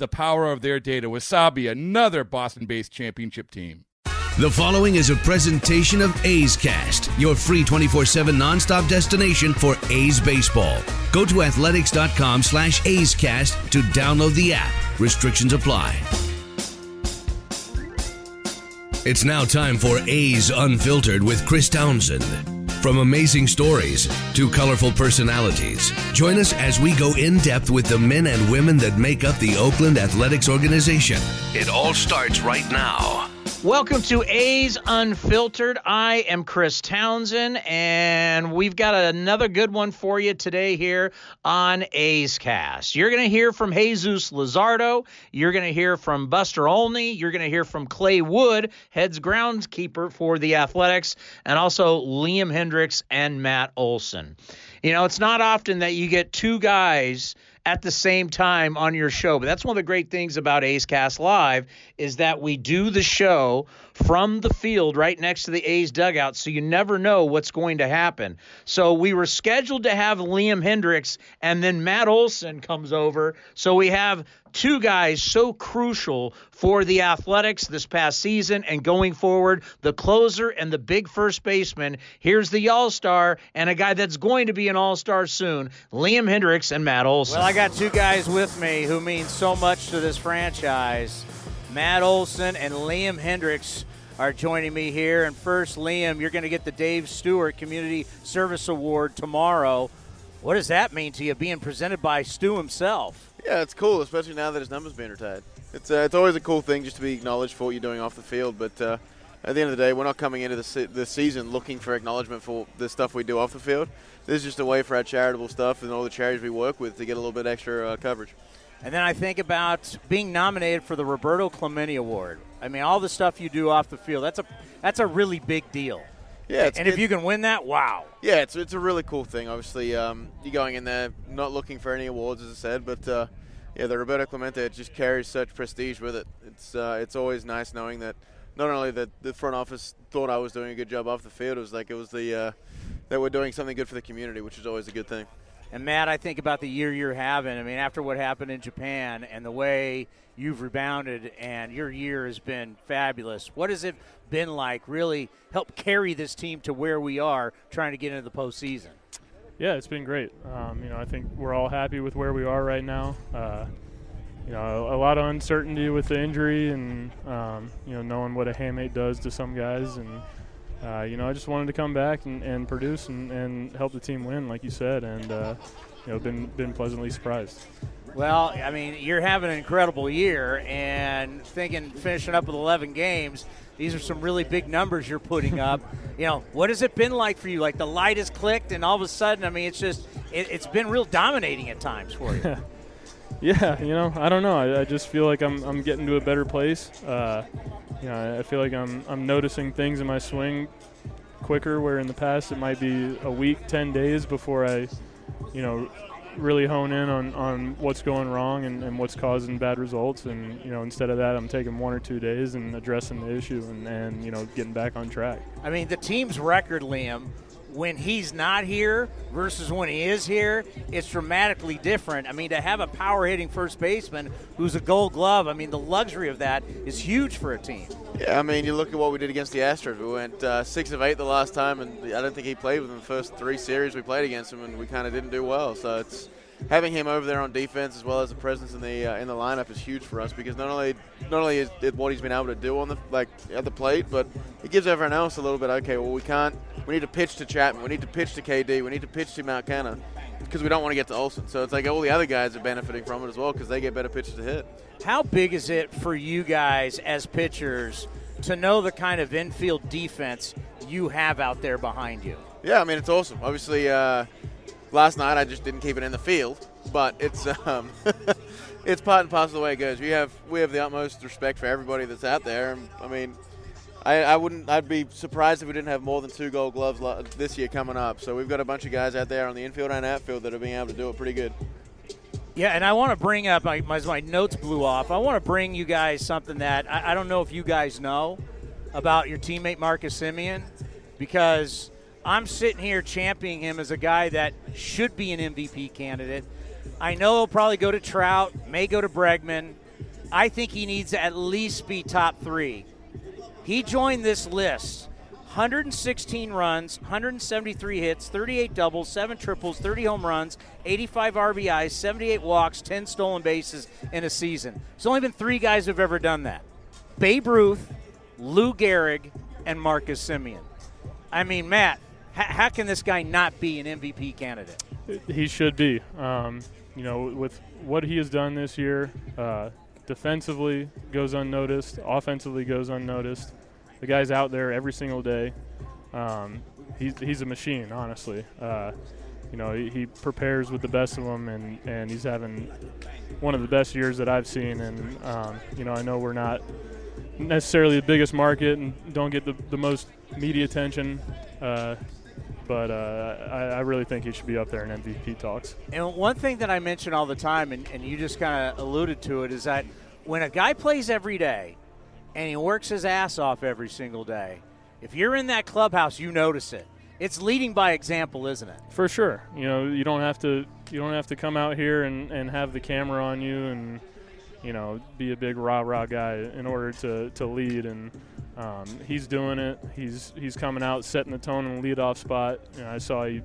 the power of their data. Wasabi, another Boston based championship team. The following is a presentation of A's Cast, your free 24-7 nonstop destination for A's baseball. Go to athletics.com slash A's Cast to download the app. Restrictions apply. It's now time for A's Unfiltered with Chris Townsend. From amazing stories to colorful personalities, join us as we go in depth with the men and women that make up the Oakland Athletics organization. It all starts right now. Welcome to A's Unfiltered. I am Chris Townsend, and we've got another good one for you today here on A's Cast. You're going to hear from Jesus Luzardo. You're going to hear from Buster Olney. You're going to hear from Clay Wood, heads groundskeeper for the Athletics, and also Liam Hendriks and Matt Olson. You know, it's not often that you get two guys – at the same time on your show. But that's one of the great things about A's Cast Live is that we do the show from the field right next to the A's dugout, so you never know what's going to happen. So we were scheduled to have Liam Hendriks, and then Matt Olson comes over. So we have two guys so crucial for the Athletics this past season and going forward, the closer and the big first baseman. Here's the All Star and a guy that's going to be an All Star soon, Liam Hendriks and Matt Olson. Well, I got two guys with me who mean so much to this franchise. Matt Olson and Liam Hendriks are joining me here. And first, Liam, you're going to get the Dave Stewart Community Service Award tomorrow. What does that mean to you, being presented by Stu himself? Yeah, it's cool, especially now that his number's been retired. It's uh, it's always a cool thing just to be acknowledged for what you're doing off the field. But uh, at the end of the day, we're not coming into the, se- the season looking for acknowledgement for the stuff we do off the field. This is just a way for our charitable stuff and all the charities we work with to get a little bit extra uh, coverage. And then I think about being nominated for the Roberto Clemente Award. I mean, all the stuff you do off the field, that's a that's a really big deal. Yeah, and if you can win that, wow. Yeah, it's, it's a really cool thing. Obviously, um, you're going in there not looking for any awards, as I said, but uh, yeah, the Roberto Clemente it just carries such prestige with it. It's uh, it's always nice knowing that not only that the front office thought I was doing a good job off the field, it was like it was the uh, that we're doing something good for the community, which is always a good thing. And Matt, I think about the year you're having. I mean, after what happened in Japan and the way you've rebounded, and your year has been fabulous. What has it been like? Really help carry this team to where we are, trying to get into the postseason. Yeah, it's been great. Um, you know, I think we're all happy with where we are right now. Uh, you know, a, lot of uncertainty with the injury, and um, you know, knowing what a hamate does to some guys, and uh, you know, I just wanted to come back and, and produce and, and, help the team win, like you said, and uh, you know, been been pleasantly surprised. Well, I mean, you're having an incredible year, and thinking finishing up with 11 games. These are some really big numbers you're putting up. you know, what has it been like for you? Like the light has clicked, and all of a sudden, I mean, it's just it, has been real dominating at times for you. yeah, you know, I don't know. I, I, just feel like I'm I'm getting to a better place. Uh, you know, I feel like I'm I'm noticing things in my swing quicker, where in the past it might be a week, ten days before I, you know, really hone in on, on what's going wrong and, and what's causing bad results. And, you know, instead of that, I'm taking one or two days and addressing the issue and, and you know, getting back on track. I mean, the team's record, Liam, when he's not here versus when he is here, it's dramatically different. I mean, to have a power hitting first baseman who's a gold glove, I mean, the luxury of that is huge for a team. Yeah, I mean, you look at what we did against the Astros. We went uh, six of eight the last time, and I don't think he played within the first three series we played against him, and we kind of didn't do well. So it's having him over there on defense as well as the presence in the uh, in the lineup is huge for us because not only not only is it what he's been able to do on the like at the plate, but it gives everyone else a little bit. Okay, well we can't. We need to pitch to Chapman. We need to pitch to KD. We need to pitch to Mark Canha because we don't want to get to Olson. So it's like all the other guys are benefiting from it as well because they get better pitches to hit. How big is it for you guys as pitchers to know the kind of infield defense you have out there behind you? Yeah, I mean it's awesome. Obviously, uh, last night I just didn't keep it in the field, but it's um, it's part and parcel of the way it goes. We have we have the utmost respect for everybody that's out there. And, I mean, I, I wouldn't I'd be surprised if we didn't have more than two Gold Gloves this year coming up. So we've got a bunch of guys out there on the infield and outfield that are being able to do it pretty good. Yeah, and I want to bring up my, my, my notes blew off. I want to bring you guys something that I, I don't know if you guys know about your teammate Marcus Semien because I'm sitting here championing him as a guy that should be an MVP candidate. I know he'll probably go to Trout, may go to Bregman. I think he needs to at least be top three. He joined this list 116 runs, 173 hits, 38 doubles, 7 triples, 30 home runs, 85 RBIs, 78 walks, 10 stolen bases in a season. There's only been three guys who've ever done that Babe Ruth, Lou Gehrig, and Marcus Semien. I mean, Matt, how can this guy not be an MVP candidate? He should be. Um, you know, with what he has done this year, uh, defensively goes unnoticed, offensively goes unnoticed. The guy's out there every single day. Um, he's, he's a machine, honestly. Uh, you know, he, he, prepares with the best of them, and, and he's having one of the best years that I've seen. And, um, you know, I know we're not necessarily the biggest market and don't get the, the most media attention. Uh, but uh, I, I, really think he should be up there in MVP talks. And one thing that I mention all the time, and, and you just kind of alluded to it, is that when a guy plays every day and he works his ass off every single day, if you're in that clubhouse, you notice it. It's leading by example, isn't it? For sure. You know, you don't have to you don't have to come out here and, and have the camera on you and you know be a big rah rah guy in order to, to lead and um, he's doing it. He's he's coming out, setting the tone in the leadoff spot. You know, I saw he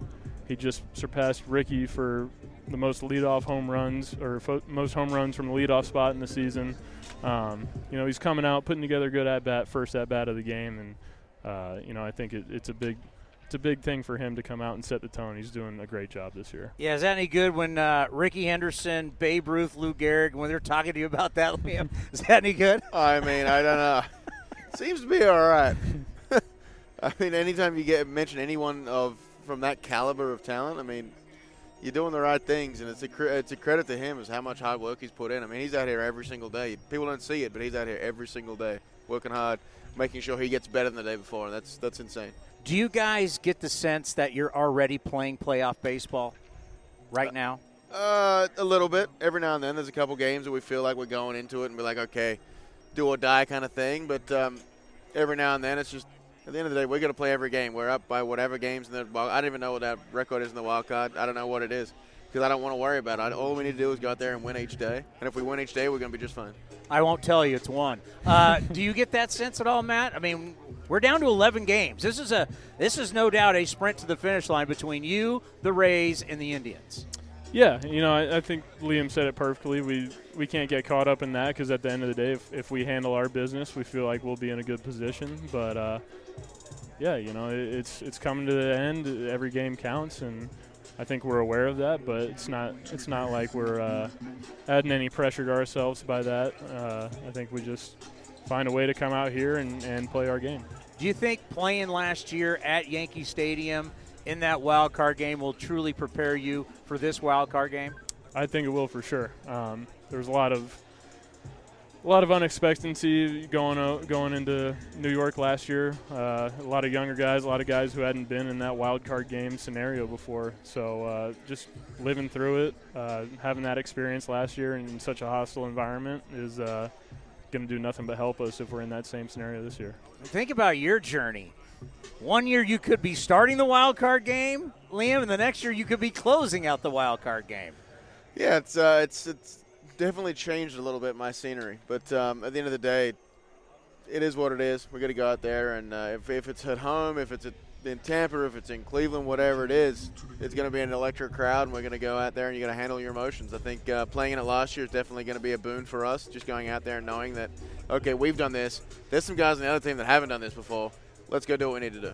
he just surpassed Rickey for the most leadoff home runs or fo- most home runs from the leadoff spot in the season. Um, you know, he's coming out, putting together a good at bat, first at bat of the game, and uh, you know, I think it, it's a big it's a big thing for him to come out and set the tone. He's doing a great job this year. Yeah, is that any good when uh, Rickey Henderson, Babe Ruth, Lou Gehrig, when they're talking to you about that, Liam? Is that any good? I mean, I don't know. Seems to be all right. I mean, anytime you get mention anyone of from that caliber of talent, I mean, you're doing the right things, and it's a it's a credit to him is how much hard work he's put in. I mean, he's out here every single day. People don't see it, but he's out here every single day, working hard, making sure he gets better than the day before, and that's that's insane. Do you guys get the sense that you're already playing playoff baseball right now? Uh, a little bit. Every now and then, there's a couple games that we feel like we're going into it and be like, okay, do or die kind of thing. But um, every now and then, it's just at the end of the day, we're going to play every game. We're up by whatever games in the wild. I don't even know what that record is in the wild card. I don't know what it is because I don't want to worry about it. All we need to do is go out there and win each day. And if we win each day, we're going to be just fine. I won't tell you it's one. Uh, do you get that sense at all, Matt? I mean, we're down to 11 games. This is a this is no doubt a sprint to the finish line between you, the Rays, and the Indians. Yeah, you know, I, I, think Liam said it perfectly. We we can't get caught up in that because at the end of the day, if, if we handle our business, we feel like we'll be in a good position. But uh, yeah, you know, it, it's it's coming to the end. Every game counts, and I think we're aware of that. But it's not it's not like we're uh, adding any pressure to ourselves by that. Uh, I think we just find a way to come out here and, and play our game. Do you think playing last year at Yankee Stadium? In that wild card game will truly prepare you for this wild card game? I think it will for sure. Um, there's a lot of a lot of unexpectancy going uh, going into New York last year. Uh, a lot of younger guys, a lot of guys who hadn't been in that wild card game scenario before. So uh, just living through it, uh, having that experience last year in such a hostile environment is uh, going to do nothing but help us if we're in that same scenario this year. Think about your journey. One year you could be starting the wild card game, Liam, and the next year you could be closing out the wild card game. Yeah, it's uh, it's it's definitely changed a little bit my scenery, but um, at the end of the day, it is what it is. We're gonna go out there, and uh, if, if it's at home, if it's at in Tampa, if it's in Cleveland, whatever it is, it's going to be an electric crowd, and we're going to go out there and you're going to handle your emotions. I think uh, playing in it last year is definitely going to be a boon for us. Just going out there and knowing that, okay, we've done this. There's some guys on the other team that haven't done this before. Let's go do what we need to do.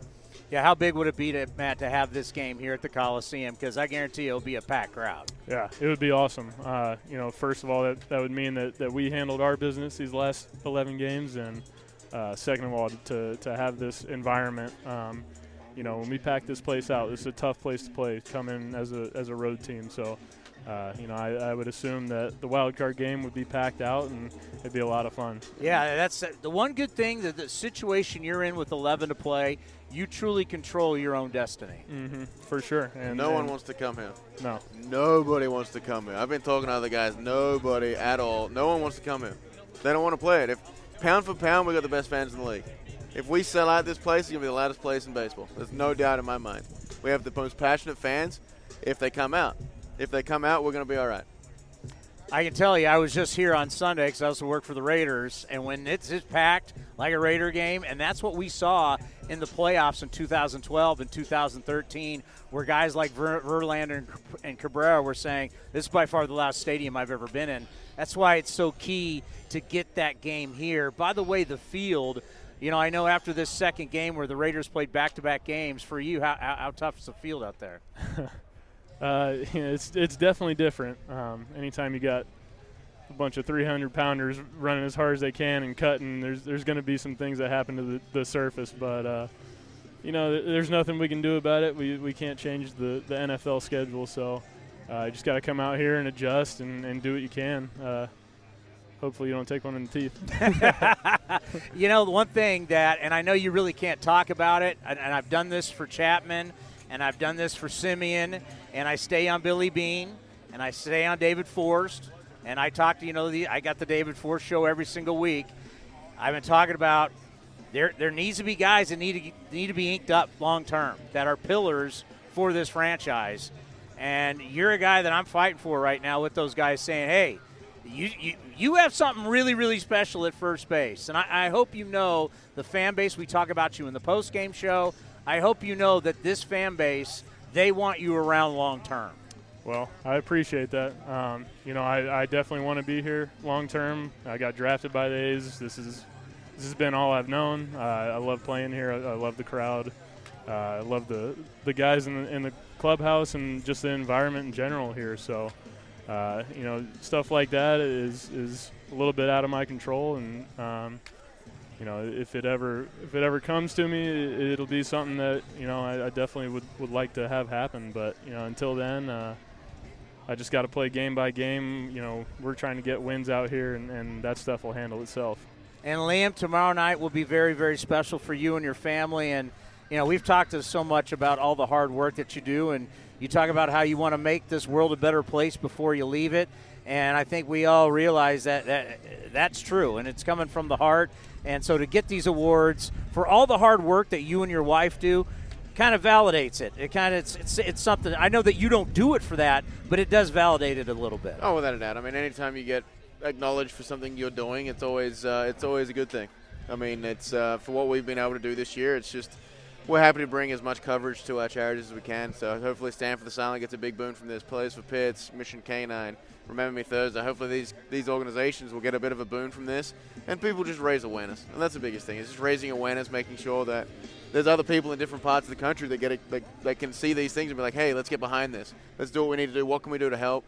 Yeah, how big would it be to Matt to have this game here at the Coliseum? Because I guarantee it'll be a packed crowd. Yeah, it would be awesome. Uh, you know, first of all, that, that would mean that, that we handled our business these last 11 games, and uh, second of all, to, to have this environment. Um, you know, when we pack this place out, this is a tough place to play. Come in as a as a road team, so uh, you know, I, I, would assume that the wild card game would be packed out and it'd be a lot of fun. Yeah, that's the one good thing that the situation you're in with 11 to play, you truly control your own destiny. Mm-hmm, for sure. And no and one wants to come here. No. Nobody wants to come here. I've been talking to other guys. Nobody at all. No one wants to come here. They don't want to play it. If pound for pound, we got the best fans in the league. If we sell out this place, it's gonna be the loudest place in baseball. There's no doubt in my mind. We have the most passionate fans if they come out if they come out, we're going to be all right. I can tell you, I was just here on Sunday because I also work for the Raiders, and when it's, it's packed like a Raider game, and that's what we saw in the playoffs in 2012 and 2013, where guys like Ver- Verlander and Cabrera were saying, "This is by far the last stadium I've ever been in." That's why it's so key to get that game here. By the way, the field. You know, I know after this second game where the Raiders played back-to-back games, for you, how, how, how tough is the field out there? uh, you know, it's it's definitely different. Um, anytime you got a bunch of 300 pounders running as hard as they can and cutting, there's there's going to be some things that happen to the, the surface, but. Uh, you know, there's nothing we can do about it. We, we can't change the, the NFL schedule, so uh, you just got to come out here and adjust and, and do what you can. Uh, hopefully, you don't take one in the teeth. you know, one thing that, and I know you really can't talk about it, and, and I've done this for Chapman and I've done this for Semien, and I stay on Billy Beane, and I stay on David Forst, and I talk to you know the I got the David Forst show every single week. I've been talking about there there needs to be guys that need to need to be inked up long term that are pillars for this franchise, and you're a guy that I'm fighting for right now with those guys saying, hey. You, you, you have something really, really special at first base. And I, I hope you know the fan base. We talk about you in the post game show. I hope you know that this fan base, they want you around long term. Well, I appreciate that. Um, you know, I, I definitely want to be here long term. I got drafted by the A's. This is this has been all I've known. Uh, I love playing here. I, I love the crowd. Uh, I love the the guys in the, in the clubhouse and just the environment in general here. So, uh, you know, stuff like that is is a little bit out of my control, and um, you know, if it ever if it ever comes to me, it, will be something that you know I, I, definitely would, would like to have happen. But you know, until then, uh, I just got to play game by game. You know, we're trying to get wins out here, and, and that stuff will handle itself. And Liam, tomorrow night will be very very special for you and your family. And you know, we've talked to so much about all the hard work that you do, and you talk about how you want to make this world a better place before you leave it. And I think we all realize that, that that's true, and it's coming from the heart and so to get these awards for all the hard work that you and your wife do, kind of validates it. It kind of it's, it's, it's something. I know that you don't do it for that, but it does validate it a little bit. Oh, without a doubt. I mean, anytime you get acknowledged for something you're doing, it's always uh, it's always a good thing. I mean, it's uh, for what we've been able to do this year. It's just we're happy to bring as much coverage to our charities as we can. So hopefully, Stand for the Silent gets a big boon from this. Plays for Pitts, Mission Canine, Remember Me Thursday. Hopefully, these these organizations will get a bit of a boon from this, and people just raise awareness. And that's the biggest thing. It's just raising awareness, making sure that there's other people in different parts of the country that get it, that, that can see these things and be like, hey, let's get behind this. Let's do what we need to do. What can we do to help?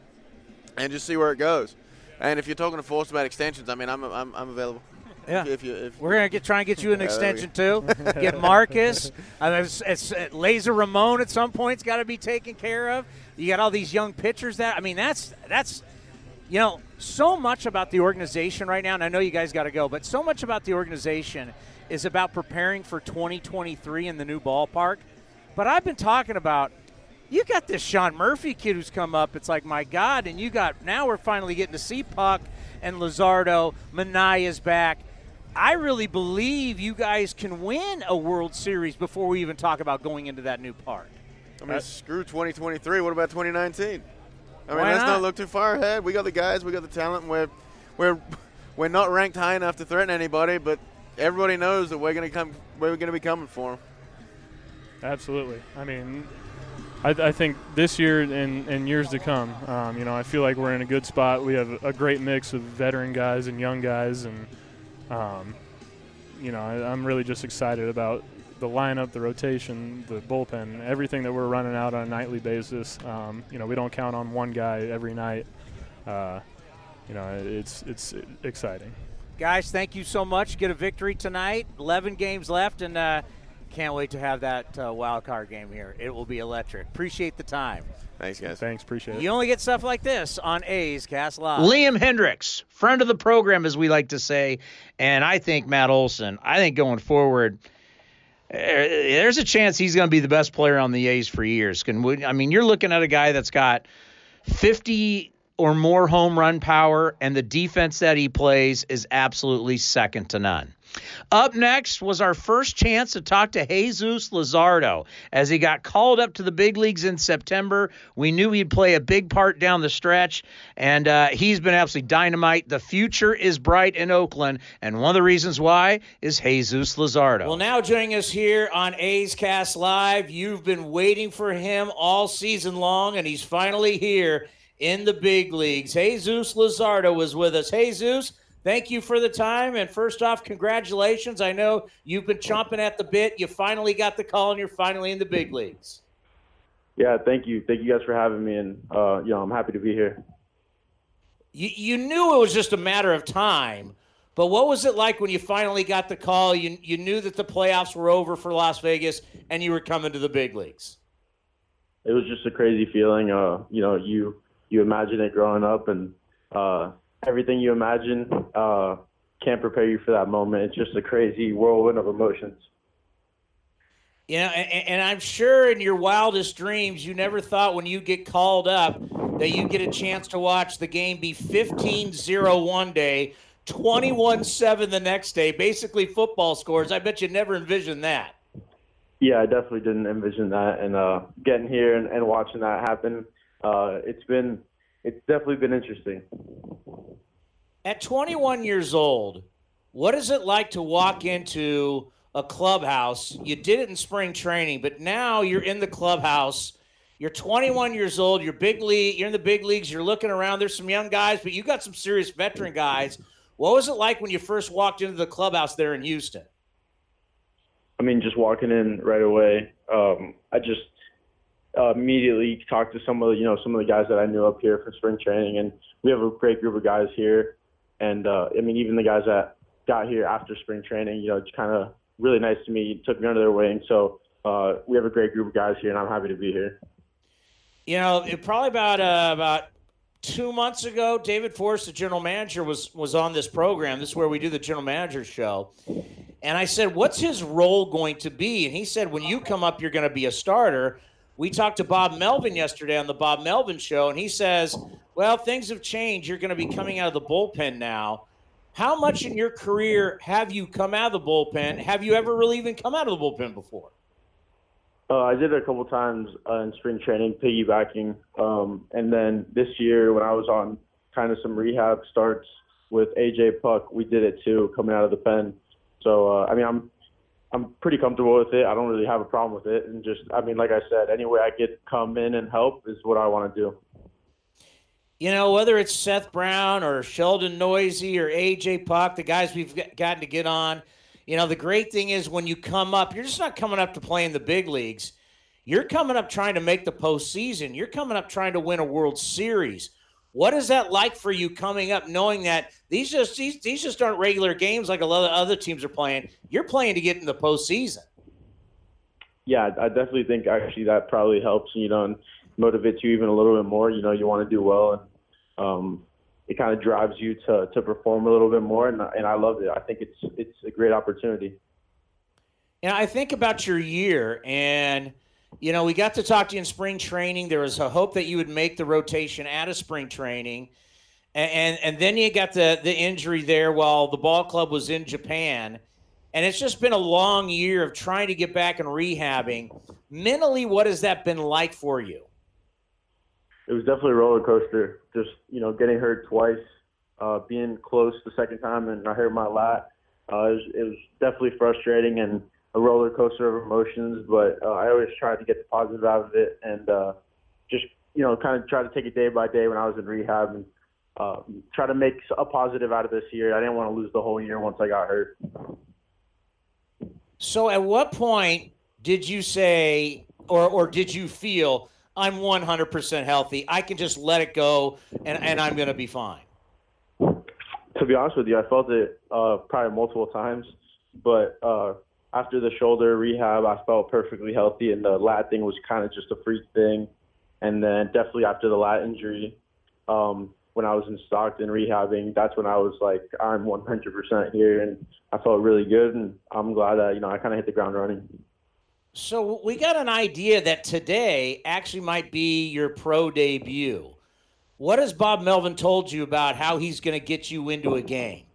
And just see where it goes. And if you're talking to Forst about extensions, I mean, I'm I'm, I'm available. Yeah, if you, if we're gonna get try and get you an extension too. get Marcus. I mean, it's, it's, uh, Laser Ramon at some point's got to be taken care of. You got all these young pitchers that I mean, that's that's you know so much about the organization right now. And I know you guys got to go, but so much about the organization is about preparing for 2023 in the new ballpark. But I've been talking about you got this Sean Murphy kid who's come up. It's like my God, and you got now we're finally getting to see Puk and Luzardo. Manaea's back. I really believe you guys can win a World Series before we even talk about going into that new park. I mean, screw 2023. What about 2019? I mean, Why let's not? not look too far ahead. We got the guys, we got the talent. We're we're we're not ranked high enough to threaten anybody, but everybody knows that we're going to come. We're going to be coming for them. Absolutely. I mean, I, I think this year and, and years to come, um, you know, I feel like we're in a good spot. We have a great mix of veteran guys and young guys, and um, you know, I, I'm really just excited about the lineup, the rotation, the bullpen, everything that we're running out on a nightly basis. Um, you know, we don't count on one guy every night. Uh, you know, it's it's exciting. Guys, thank you so much. Get a victory tonight. 11 games left, and uh, can't wait to have that uh, wild card game here. It will be electric. Appreciate the time. Thanks, guys. Thanks, appreciate it. You only get stuff like this on A's Cast Live. Liam Hendriks, friend of the program, as we like to say, and I think Matt Olson. I think going forward, Eh, there's a chance he's going to be the best player on the A's for years. Can I mean, you're looking at a guy that's got 50 or more home run power, and the defense that he plays is absolutely second to none. Up next was our first chance to talk to Jesus Luzardo. As he got called up to the big leagues in September, we knew he'd play a big part down the stretch, and uh, he's been absolutely dynamite. The future is bright in Oakland, and one of the reasons why is Jesus Luzardo. Well, now joining us here on A's Cast Live, you've been waiting for him all season long, and he's finally here in the big leagues. Jesus Luzardo was with us. Jesus, thank you for the time. And first off, congratulations. I know you've been chomping at the bit. You finally got the call and you're finally in the big leagues. Yeah, thank you. Thank you guys for having me. And, uh, you know, I'm happy to be here. You, you knew it was just a matter of time. But what was it like when you finally got the call? You, you knew that the playoffs were over for Las Vegas and you were coming to the big leagues. It was just a crazy feeling. Uh, you know, you you imagine it growing up, and uh, everything you imagine uh, can't prepare you for that moment. It's just a crazy whirlwind of emotions. You know, and, and I'm sure in your wildest dreams, you never thought when you get called up that you get a chance to watch the game be 15-0 one day, 21-7 the next day, basically football scores. I bet you never envisioned that. Yeah, I definitely didn't envision that, and uh, getting here and, and watching that happen uh, it's been it's definitely been interesting. At 21 years old, what is it like to walk into a clubhouse? You did it in spring training, but now you're in the clubhouse. You're 21 years old. You're big league. You're in the big leagues. You're looking around. There's some young guys, but you got some serious veteran guys. What was it like when you first walked into the clubhouse there in Houston? I mean, just walking in right away. Um, I just uh, immediately talked to some of the, you know some of the guys that I knew up here for spring training, and we have a great group of guys here. And uh, I mean, even the guys that got here after spring training, you know, it's kind of really nice to me. Took me under their wing, so uh, we have a great group of guys here, and I'm happy to be here. You know, it, probably about uh, about two months ago, David Forst, the general manager, was was on this program. This is where we do the general manager show. And I said, "What's his role going to be?" And he said, "When you come up, you're going to be a starter." We talked to Bob Melvin yesterday on the Bob Melvin show, and he says, Well, things have changed. You're going to be coming out of the bullpen now. How much in your career have you come out of the bullpen? Have you ever really even come out of the bullpen before? Uh, I did it a couple times uh, in spring training, piggybacking. Um, and then this year, when I was on kind of some rehab starts with AJ Puk, we did it too, coming out of the pen. So, uh, I mean, I'm I'm pretty comfortable with it. I don't really have a problem with it, and just I mean, like I said, any way I could come in and help is what I want to do. You know, whether it's Seth Brown or Sheldon Neuse or AJ Puk, the guys we've gotten to get on. You know, the great thing is when you come up, you're just not coming up to play in the big leagues. You're coming up trying to make the postseason. You're coming up trying to win a World Series. What is that like for you coming up, knowing that these just these, these just aren't regular games like a lot of other teams are playing? You're playing to get in the postseason. Yeah, I definitely think actually that probably helps, you know, and motivates you even a little bit more. You know, you want to do well, and um, it kind of drives you to to perform a little bit more. And and I love it. I think it's it's a great opportunity. And I think about your year and you know, we got to talk to you in spring training. There was a hope that you would make the rotation out of spring training. And, and, and then you got the, the injury there while the ball club was in Japan. And it's just been a long year of trying to get back and rehabbing. Mentally, what has that been like for you? It was definitely a roller coaster. Just, you know, getting hurt twice, uh, being close the second time, and I hurt my lat. Uh, it, was, it was definitely frustrating. And a roller coaster of emotions, but uh, I always tried to get the positive out of it and uh, just you know kind of try to take it day by day when I was in rehab and uh, try to make a positive out of this year. I didn't want to lose the whole year once I got hurt. So, at what point did you say, or or did you feel I'm 100% healthy? I can just let it go, and and I'm going to be fine. To be honest with you, I felt it uh, probably multiple times, but uh, after the shoulder rehab, I felt perfectly healthy, and the lat thing was kind of just a freak thing. And then definitely after the lat injury, um, when I was in Stockton rehabbing, that's when I was like, I'm 100% here, and I felt really good, and I'm glad that you know I kind of hit the ground running. So we got an idea that today actually might be your pro debut. What has Bob Melvin told you about how he's going to get you into a game?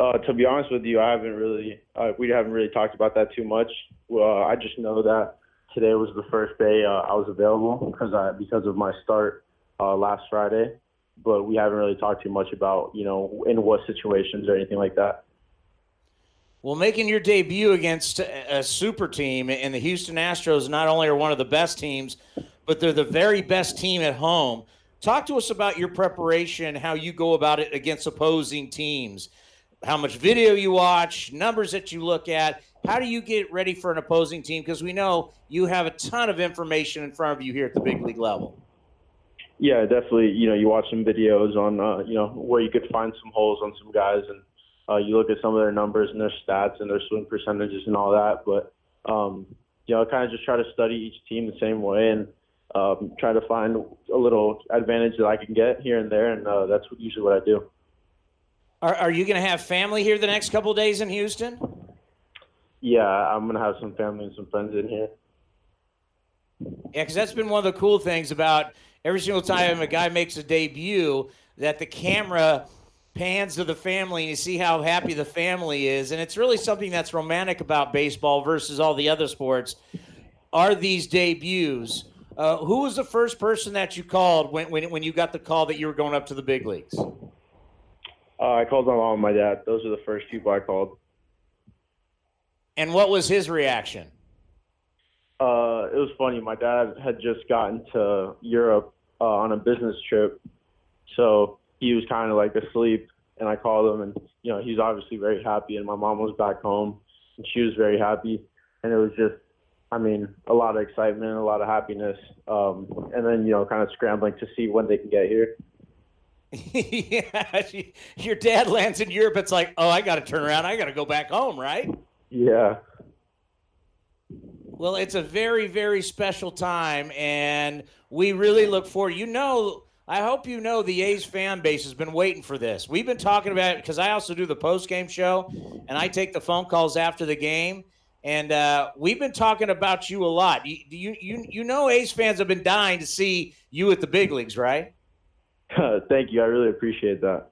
Uh, to be honest with you, I haven't really, uh, we haven't really talked about that too much. Uh, I just know that today was the first day uh, I was available because I because of my start uh, last Friday, but we haven't really talked too much about you know in what situations or anything like that. Well, making your debut against a super team and the Houston Astros not only are one of the best teams, but they're the very best team at home. Talk to us about your preparation, how you go about it against opposing teams, how much video you watch, numbers that you look at. How do you get ready for an opposing team? Because we know you have a ton of information in front of you here at the big league level. Yeah, definitely. You know, you watch some videos on, uh, you know, where you could find some holes on some guys, and uh, you look at some of their numbers and their stats and their swing percentages and all that. But um, you know, I kind of just try to study each team the same way and um, try to find a little advantage that I can get here and there, and uh, that's usually what I do. Are, are you going to have family here the next couple days in Houston? Yeah, I'm going to have some family and some friends in here. Yeah, because that's been one of the cool things about every single time a guy makes a debut that the camera pans to the family and you see how happy the family is and it's really something that's romantic about baseball versus all the other sports are these debuts uh, who was the first person that you called when, when, when you got the call that you were going up to the big leagues uh, i called my mom and my dad those are the first people i called and what was his reaction uh, it was funny. My dad had just gotten to Europe uh, on a business trip, so he was kind of like asleep. And I called him, and you know he's obviously very happy. And my mom was back home, and she was very happy. And it was just, I mean, a lot of excitement, a lot of happiness, um, and then you know kind of scrambling to see when they can get here. yeah, your dad lands in Europe. It's like, oh, I got to turn around. I got to go back home, right? Yeah. Well, it's a very, very special time, and we really look forward. You know, I hope you know the A's fan base has been waiting for this. We've been talking about it because I also do the post game show, and I take the phone calls after the game. And uh, we've been talking about you a lot. You, you, you, you know, A's fans have been dying to see you at the big leagues, right? Thank you. I really appreciate that.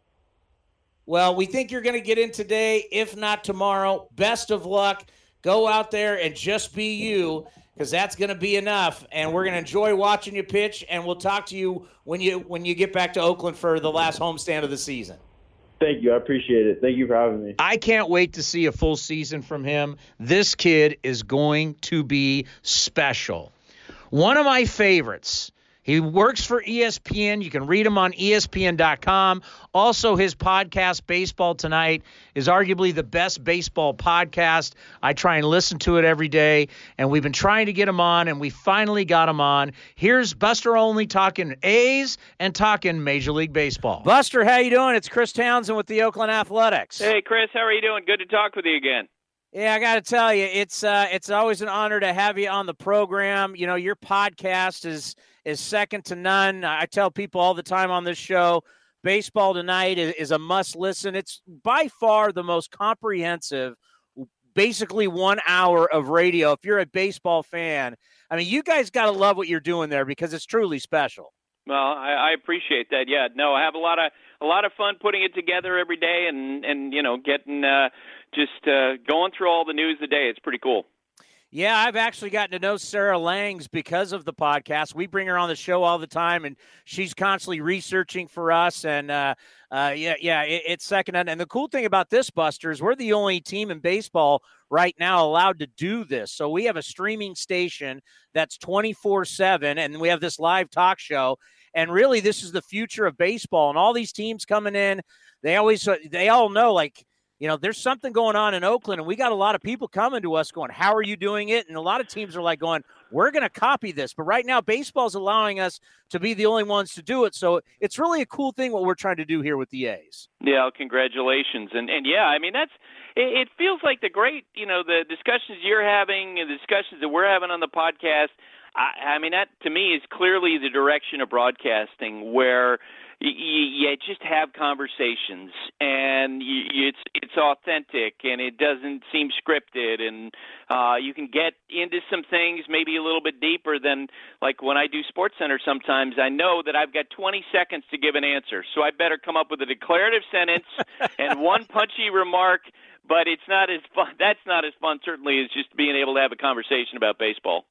Well, we think you're going to get in today, if not tomorrow. Best of luck. Go out there and just be you because that's going to be enough and we're going to enjoy watching you pitch and we'll talk to you when you when you get back to Oakland for the last homestand of the season. Thank you. I appreciate it. Thank you for having me. I can't wait to see a full season from him. This kid is going to be special. One of my favorites he works for ESPN. You can read him on ESPN.com. Also, his podcast, Baseball Tonight, is arguably the best baseball podcast. I try and listen to it every day, and we've been trying to get him on, and we finally got him on. Here's Buster Olney talking A's and talking Major League Baseball. Buster, how you doing? It's Chris Townsend with the Oakland Athletics. Hey, Chris, how are you doing? Good to talk with you again. Yeah, I got to tell you, it's uh, it's always an honor to have you on the program. You know, your podcast is is second to none. I tell people all the time on this show, baseball tonight is, is a must listen. It's by far the most comprehensive, basically one hour of radio. If you're a baseball fan, I mean, you guys got to love what you're doing there because it's truly special. Well, I, I appreciate that. Yeah, no, I have a lot of a lot of fun putting it together every day, and and you know, getting uh, just uh, going through all the news the day. It's pretty cool. Yeah, I've actually gotten to know Sarah Langs because of the podcast. We bring her on the show all the time, and she's constantly researching for us. And uh, uh, yeah, yeah, it, it's second. And the cool thing about this, Buster, is we're the only team in baseball right now allowed to do this. So we have a streaming station that's 24 7, and we have this live talk show. And really, this is the future of baseball. And all these teams coming in, they always, they all know like, you know, there's something going on in Oakland, and we got a lot of people coming to us going, How are you doing it? And a lot of teams are like going, We're going to copy this. But right now, baseball's allowing us to be the only ones to do it. So it's really a cool thing what we're trying to do here with the A's. Yeah, congratulations. And and yeah, I mean that's it, it feels like the great, you know, the discussions you're having and the discussions that we're having on the podcast. I, I mean that to me is clearly the direction of broadcasting where you, you just have conversations and you, it's it's authentic and it doesn't seem scripted and uh you can get into some things maybe a little bit deeper than like when I do SportsCenter sometimes I know that I've got 20 seconds to give an answer so I better come up with a declarative sentence and one punchy remark but it's not as fun that's not as fun certainly as just being able to have a conversation about baseball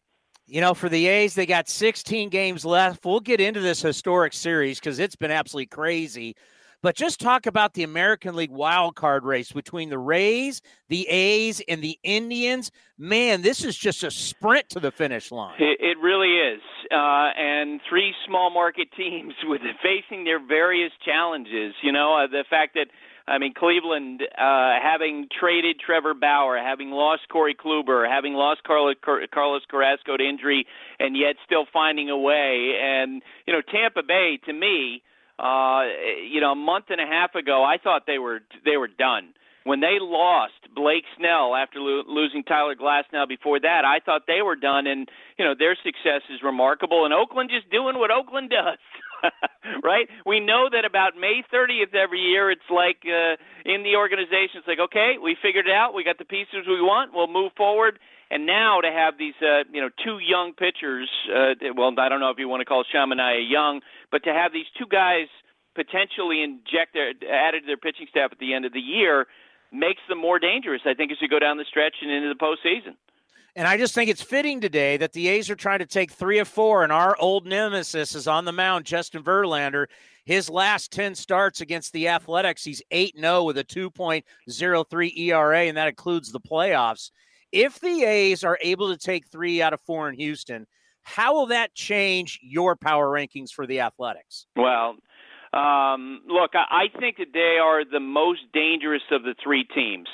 you know, for the A's, they got 16 games left. We'll get into this historic series because it's been absolutely crazy. But just talk about the American League wild card race between the Rays, the A's, and the Indians. Man, this is just a sprint to the finish line. It, it really is. Uh, and three small market teams with facing their various challenges. You know, uh, the fact that I mean, Cleveland uh, having traded Trevor Bauer, having lost Corey Kluber, having lost Carlos, Carlos Carrasco to injury, and yet still finding a way. And you know, Tampa Bay, to me, uh, you know, a month and a half ago, I thought they were they were done. When they lost Blake Snell after lo- losing Tyler Glasnow before that, I thought they were done, and you know their success is remarkable. And Oakland just doing what Oakland does. right? We know that about May 30th every year, it's like uh, in the organization, it's like, okay, we figured it out. We got the pieces we want. We'll move forward. And now to have these, uh, you know, two young pitchers, uh, well, I don't know if you want to call Sean young, but to have these two guys potentially inject their, added to their pitching staff at the end of the year makes them more dangerous, I think, as you go down the stretch and into the postseason. And I just think it's fitting today that the A's are trying to take three of four, and our old nemesis is on the mound, Justin Verlander. His last 10 starts against the Athletics, he's 8 0 with a 2.03 ERA, and that includes the playoffs. If the A's are able to take three out of four in Houston, how will that change your power rankings for the Athletics? Well, um, look, I think that they are the most dangerous of the three teams.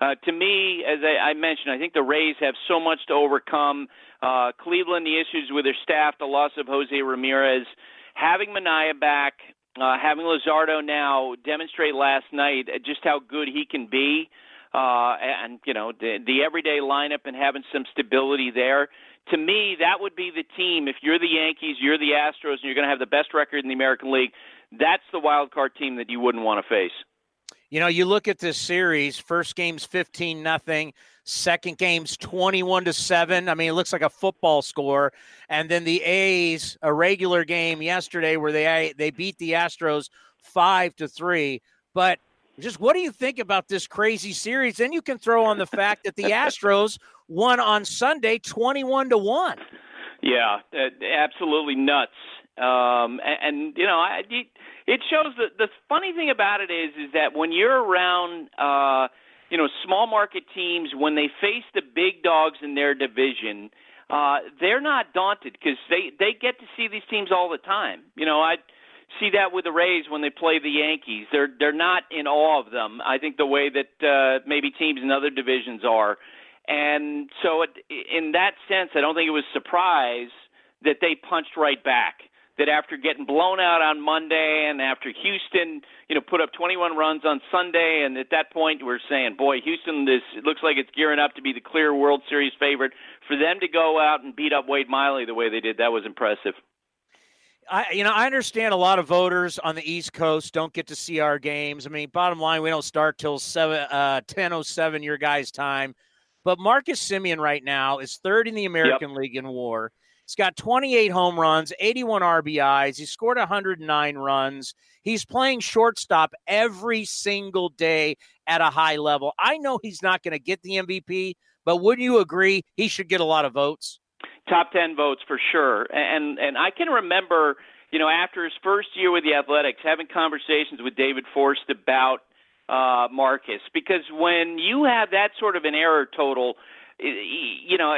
Uh, to me, as I, I mentioned, I think the Rays have so much to overcome. Uh, Cleveland, the issues with their staff, the loss of Jose Ramirez, having Manaea back, uh, having Luzardo now demonstrate last night just how good he can be, uh, and you know the, the everyday lineup and having some stability there. To me, that would be the team. If you're the Yankees, you're the Astros, and you're going to have the best record in the American League. That's the wild card team that you wouldn't want to face. You know, you look at this series, first game's 15 nothing, second game's 21 to 7. I mean, it looks like a football score. And then the A's, a regular game yesterday where they they beat the Astros 5 to 3. But just what do you think about this crazy series? Then you can throw on the fact that the Astros won on Sunday 21 to 1. Yeah, uh, absolutely nuts. Um, and, and you know, I, it shows that the funny thing about it is, is that when you're around, uh, you know, small market teams, when they face the big dogs in their division, uh, they're not daunted because they they get to see these teams all the time. You know, I see that with the Rays when they play the Yankees. They're they're not in awe of them. I think the way that uh, maybe teams in other divisions are, and so it, in that sense, I don't think it was surprise that they punched right back that after getting blown out on Monday and after Houston, you know, put up 21 runs on Sunday, and at that point we're saying, boy, Houston, this it looks like it's gearing up to be the clear World Series favorite. For them to go out and beat up Wade Miley the way they did, that was impressive. I, you know, I understand a lot of voters on the East Coast don't get to see our games. I mean, bottom line, we don't start till seven, uh, 10:07 your guys' time. But Marcus Semien right now is third in the American yep. League in WAR. He's got 28 home runs, 81 RBIs. He scored 109 runs. He's playing shortstop every single day at a high level. I know he's not going to get the MVP, but wouldn't you agree he should get a lot of votes? Top 10 votes for sure. And and I can remember, you know, after his first year with the Athletics, having conversations with David Forst about uh, Marcus because when you have that sort of an error total, you know,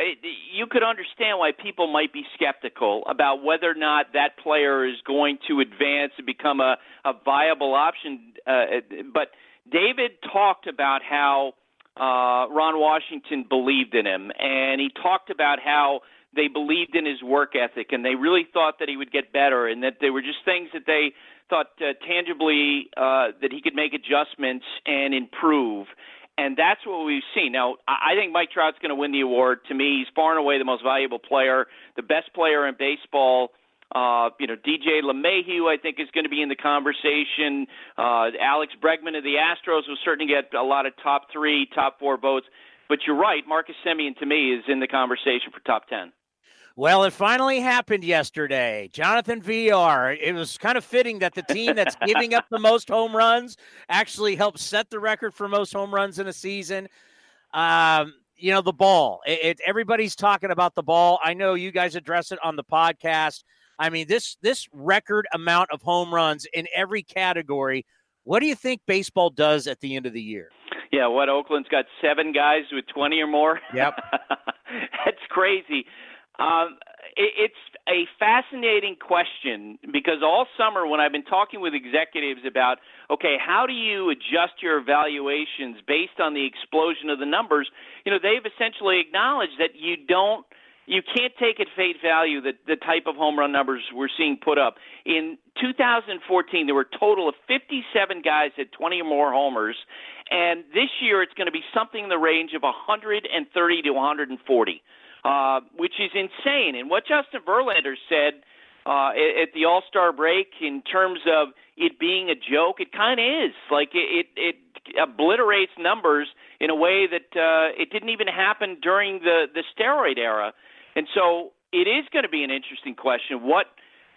you could understand why people might be skeptical about whether or not that player is going to advance and become a, a viable option. Uh, but David talked about how uh, Ron Washington believed in him, and he talked about how they believed in his work ethic, and they really thought that he would get better, and that there were just things that they thought uh, tangibly uh, that he could make adjustments and improve and that's what we've seen. Now, I think Mike Trout's going to win the award. To me, he's far and away the most valuable player, the best player in baseball. Uh, you know, DJ LeMahieu, I think, is going to be in the conversation. Uh, Alex Bregman of the Astros will certainly get a lot of top three, top four votes. But you're right, Marcus Semien to me is in the conversation for top ten. Well, it finally happened yesterday. Jonathan Villar. It was kind of fitting that the team that's giving up the most home runs actually helped set the record for most home runs in a season. Um, you know, the ball. It, it, everybody's talking about the ball. I know you guys address it on the podcast. I mean, this this record amount of home runs in every category. What do you think baseball does at the end of the year? Yeah, what Oakland's got seven guys with 20 or more. Yep. That's crazy. Um, it, it's a fascinating question because all summer when I've been talking with executives about, okay, how do you adjust your evaluations based on the explosion of the numbers, you know, they've essentially acknowledged that you don't you can't take at face value the, the type of home run numbers we're seeing put up. In 2014, there were a total of 57 guys at 20 or more homers, and this year it's going to be something in the range of 130 to 140 uh, which is insane. And what Justin Verlander said uh, at, the All Star break in terms of it being a joke, it kind of is. Like it, it, it obliterates numbers in a way that uh, it didn't even happen during the the steroid era. And so it is going to be an interesting question. What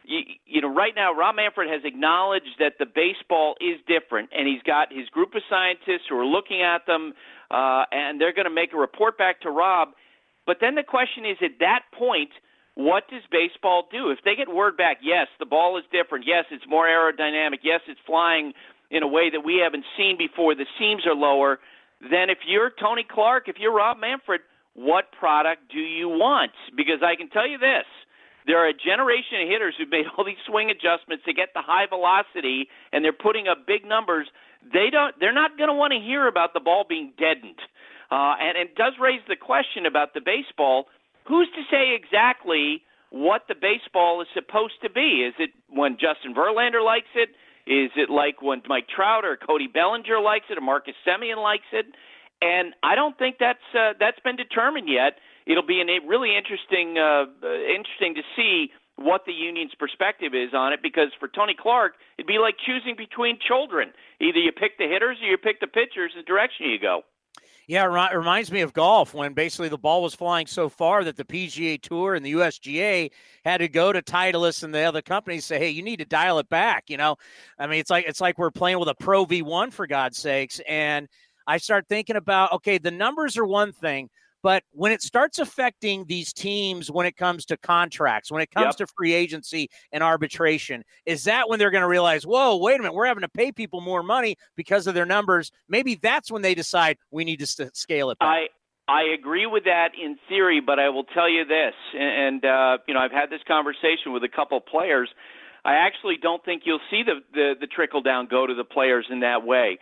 you, you know, right now, Rob Manfred has acknowledged that the baseball is different, and he's got his group of scientists who are looking at them, uh, and they're going to make a report back to Rob. But then the question is at that point, what does baseball do? If they get word back, yes, the ball is different. Yes, it's more aerodynamic. Yes, it's flying in a way that we haven't seen before. The seams are lower. Then if you're Tony Clark, if you're Rob Manfred, what product do you want? Because I can tell you this. There are a generation of hitters who've made all these swing adjustments to get the high velocity and they're putting up big numbers. They don't they're not going to want to hear about the ball being deadened. Uh, and it does raise the question about the baseball. Who's to say exactly what the baseball is supposed to be? Is it when Justin Verlander likes it? Is it like when Mike Trout or Cody Bellinger likes it or Marcus Semien likes it? And I don't think that's uh, that's been determined yet. It'll be an, really interesting uh, interesting to see what the union's perspective is on it because for Tony Clark, it'd be like choosing between children. Either you pick the hitters or you pick the pitchers, the direction you go. Yeah, it reminds me of golf when basically the ball was flying so far that the PGA Tour and the USGA had to go to Titleist and the other companies say, "Hey, you need to dial it back." You know, I mean, it's like it's like we're playing with a Pro V1 for God's sakes. And I start thinking about, okay, the numbers are one thing, but when it starts affecting these teams when it comes to contracts, when it comes yep. to free agency and arbitration, is that when they're going to realize, whoa, wait a minute, we're having to pay people more money because of their numbers? Maybe that's when they decide we need to st- scale it back. I- I agree with that in theory, but I will tell you this, and uh, you know I've had this conversation with a couple players. I actually don't think you'll see the, the the trickle down go to the players in that way,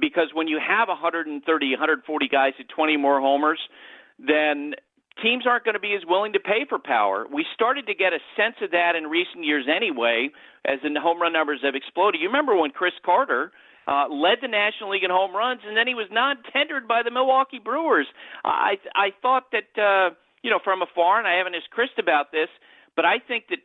because when you have 130, 140 guys at 20 more homers, then teams aren't going to be as willing to pay for power. We started to get a sense of that in recent years anyway, as the home run numbers have exploded. You remember when Chris Carter uh, led the National League in home runs, and then he was non-tendered by the Milwaukee Brewers. I I thought that uh, you know from afar, and I haven't asked Chris about this, but I think that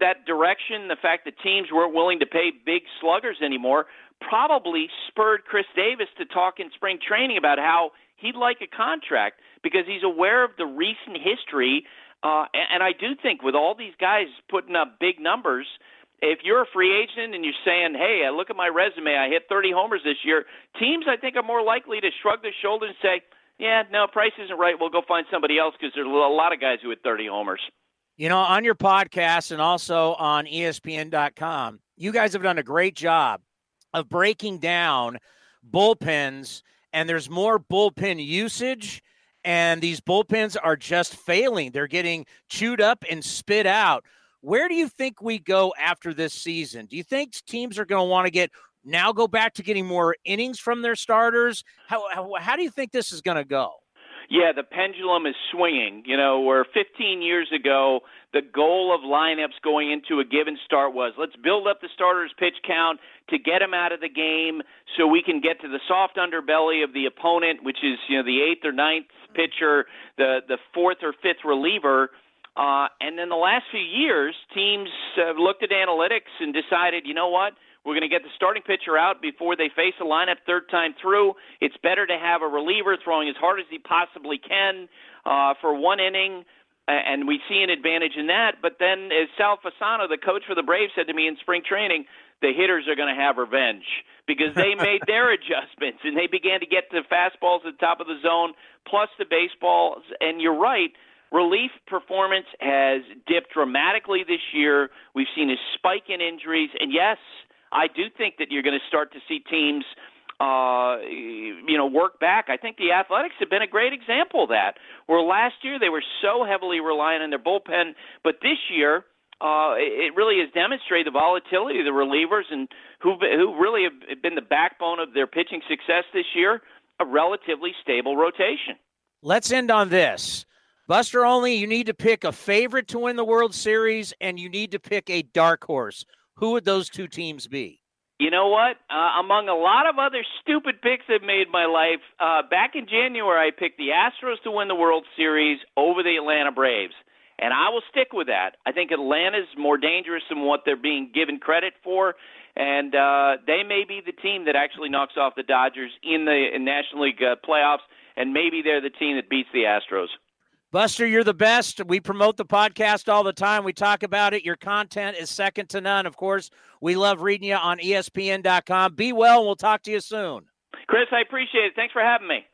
that direction, the fact that teams weren't willing to pay big sluggers anymore, probably spurred Chris Davis to talk in spring training about how he'd like a contract because he's aware of the recent history. Uh, and, and I do think with all these guys putting up big numbers, if you're a free agent and you're saying, "Hey, look at my resume, I hit 30 homers this year," teams I think are more likely to shrug their shoulders and say, yeah, no, price isn't right. We'll go find somebody else because there's a lot of guys who hit 30 homers. You know, on your podcast and also on ESPN.com, you guys have done a great job of breaking down bullpens, and there's more bullpen usage, and these bullpens are just failing. They're getting chewed up and spit out. Where do you think we go after this season? Do you think teams are going to want to get now go back to getting more innings from their starters? How, how, how do you think this is going to go? Yeah, the pendulum is swinging. You know, where 15 years ago, the goal of lineups going into a given start was let's build up the starters' pitch count to get them out of the game so we can get to the soft underbelly of the opponent, which is, you know, the eighth or ninth pitcher, the, the fourth or fifth reliever. Uh, and then the last few years, teams have looked at analytics and decided, you know what? We're going to get the starting pitcher out before they face a lineup third time through. It's better to have a reliever throwing as hard as he possibly can uh, for one inning, and we see an advantage in that. But then, as Sal Fasano, the coach for the Braves, said to me in spring training, the hitters are going to have revenge because they made their adjustments and they began to get the fastballs at the top of the zone plus the baseballs. And you're right relief performance has dipped dramatically this year. We've seen a spike in injuries, and yes, I do think that you're going to start to see teams uh, you know, work back. I think the Athletics have been a great example of that. Where last year they were so heavily reliant on their bullpen, but this year uh, it really has demonstrated the volatility of the relievers and who who really have been the backbone of their pitching success this year. A relatively stable rotation. Let's end on this. Buster Olney, you need to pick a favorite to win the World Series, and you need to pick a dark horse who would those two teams be? You know what? Uh, among a lot of other stupid picks I've made in my life, uh, back in January, I picked the Astros to win the World Series over the Atlanta Braves. And I will stick with that. I think Atlanta's more dangerous than what they're being given credit for. And uh, they may be the team that actually knocks off the Dodgers in the in National League uh, playoffs. And maybe they're the team that beats the Astros. Buster, you're the best. We promote the podcast all the time. We talk about it. Your content is second to none. Of course, we love reading you on ESPN.com. Be well. And we'll talk to you soon. Chris, I appreciate it. Thanks for having me.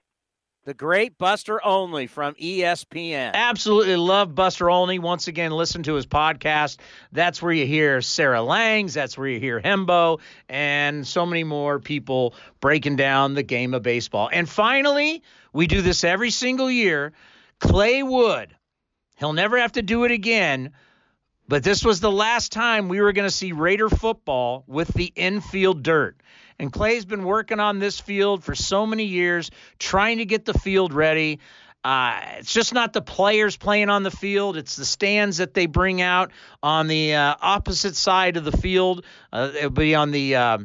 The great Buster Olney from ESPN. Absolutely love Buster Olney. Once again, listen to his podcast. That's where you hear Sarah Langs. That's where you hear Hembo and so many more people breaking down the game of baseball. And finally, we do this every single year. Clay Wood, he'll never have to do it again. But this was the last time we were going to see Raider football with the infield dirt. And Clay's been working on this field for so many years, trying to get the field ready. Uh, it's just not the players playing on the field; it's the stands that they bring out on the uh, opposite side of the field. Uh, it'll be on the uh,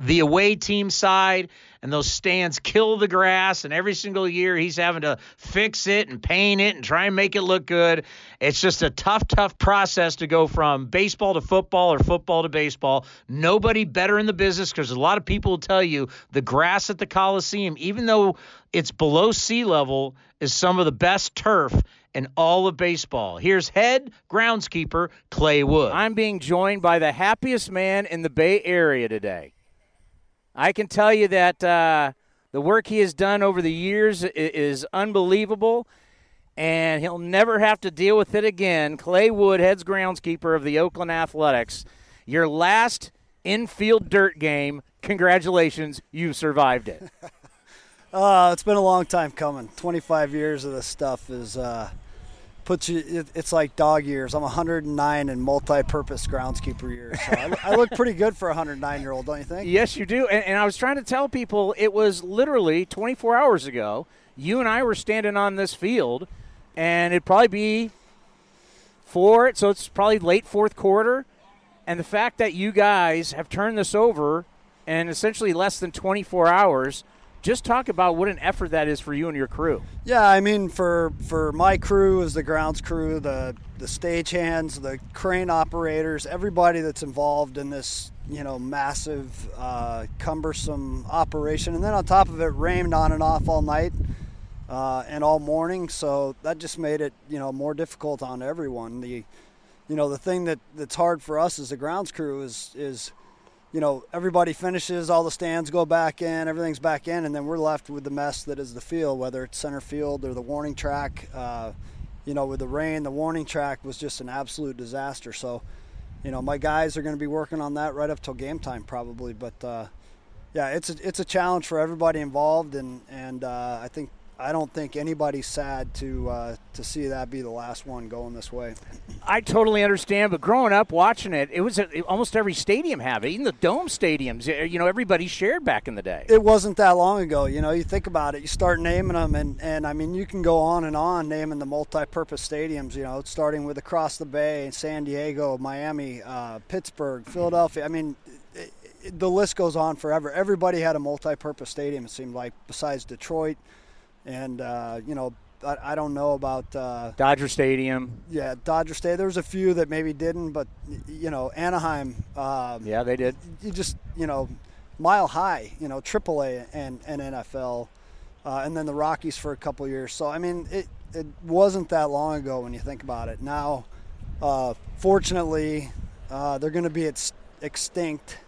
the away team side and those stands kill the grass and every single year he's having to fix it and paint it and try and make it look good it's just a tough tough process to go from baseball to football or football to baseball nobody better in the business because a lot of people will tell you the grass at the coliseum even though it's below sea level is some of the best turf in all of baseball. Here's head groundskeeper Clay Wood. I'm being joined by the happiest man in the Bay Area today. I can tell you that uh, the work he has done over the years is unbelievable, and he'll never have to deal with it again. Clay Wood, heads groundskeeper of the Oakland Athletics. Your last infield dirt game. Congratulations, you survived it. uh, it's been a long time coming. 25 years of this stuff is uh, puts you. It, it's like dog years. I'm 109 in multi-purpose groundskeeper years. So I, I, look pretty good for a 109 year old, don't you think? Yes, you do. And, and I was trying to tell people it was literally 24 hours ago. You and I were standing on this field, and it'd probably be four. So it's probably late fourth quarter. And the fact that you guys have turned this over in essentially less than 24 hours just talk about what an effort that is for you and your crew. Yeah, I mean, for for my crew as the grounds crew, the the stagehands, the crane operators, everybody that's involved in this, you know, massive, uh, cumbersome operation, and then on top of it, rained on and off all night uh, and all morning, so that just made it, you know, more difficult on everyone. The, you know, the thing that that's hard for us as the grounds crew is is you know, everybody finishes, all the stands go back in, everything's back in, and then we're left with the mess that is the field, whether it's center field or the warning track. Uh, you know, with the rain, the warning track was just an absolute disaster. So, you know, my guys are going to be working on that right up till game time probably. But uh, yeah, it's a, it's a challenge for everybody involved, and and uh, I think I don't think anybody's sad to uh, to see that be the last one going this way. I totally understand, but growing up watching it, it was a, almost every stadium have it. Even the dome stadiums, you know, everybody shared back in the day. It wasn't that long ago. You know, you think about it, you start naming them, and and I mean, you can go on and on naming the multi-purpose stadiums. You know, starting with across the bay, San Diego, Miami, uh, Pittsburgh, Philadelphia. I mean. It, it, the list goes on forever. Everybody had a multi-purpose stadium. It seemed like, besides Detroit, and uh, you know I, I, don't know about uh, Dodger Stadium. Yeah, Dodger Stadium. There was a few that maybe didn't, but you know Anaheim. Um, yeah, they did. You just you know mile high. You know AAA and and NFL, uh, and then the Rockies for a couple years. So I mean it it wasn't that long ago when you think about it. Now, uh, fortunately, uh, they're going to be ex- extinct,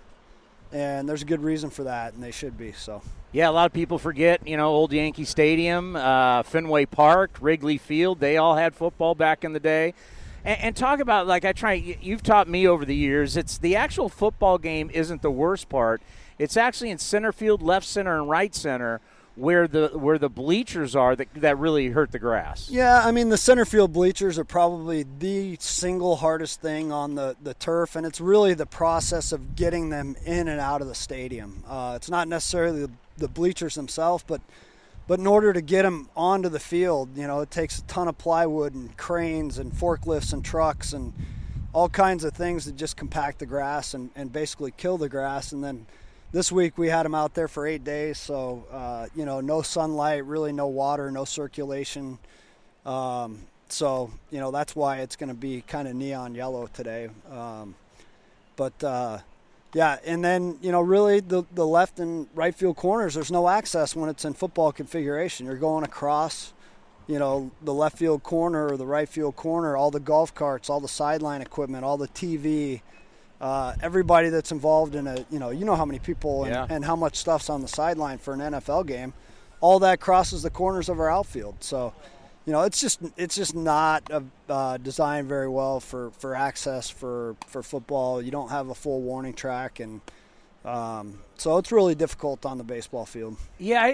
and there's a good reason for that, and they should be. So. Yeah, a lot of people forget, you know, old Yankee Stadium, uh, Fenway Park, Wrigley Field. They all had football back in the day. And, and, talk about, like I try, you've taught me over the years, it's the actual football game isn't the worst part. It's actually in center field, left center, and right center where the where the bleachers are that that really hurt the grass. Yeah, I mean the center field bleachers are probably the single hardest thing on the the turf, and it's really the process of getting them in and out of the stadium. Uh, it's not necessarily the the bleachers themselves, but but in order to get them onto the field, you know, it takes a ton of plywood and cranes and forklifts and trucks and all kinds of things that just compact the grass and, and basically kill the grass. And then this week we had them out there for eight days, so uh, you know, no sunlight, really no water, no circulation. Um, so you know that's why it's going to be kind of neon yellow today. Um, but uh, yeah, and then you know, really the the left and right field corners. There's no access when it's in football configuration. You're going across, you know, the left field corner or the right field corner. All the golf carts, all the sideline equipment, all the TV. Uh, everybody that's involved in a, you know, you know how many people and, yeah. and how much stuff's on the sideline for an NFL game. All that crosses the corners of our outfield. So, you know, it's just it's just not uh, designed very well for, for access for, for football. You don't have a full warning track, and um, so it's really difficult on the baseball field. Yeah,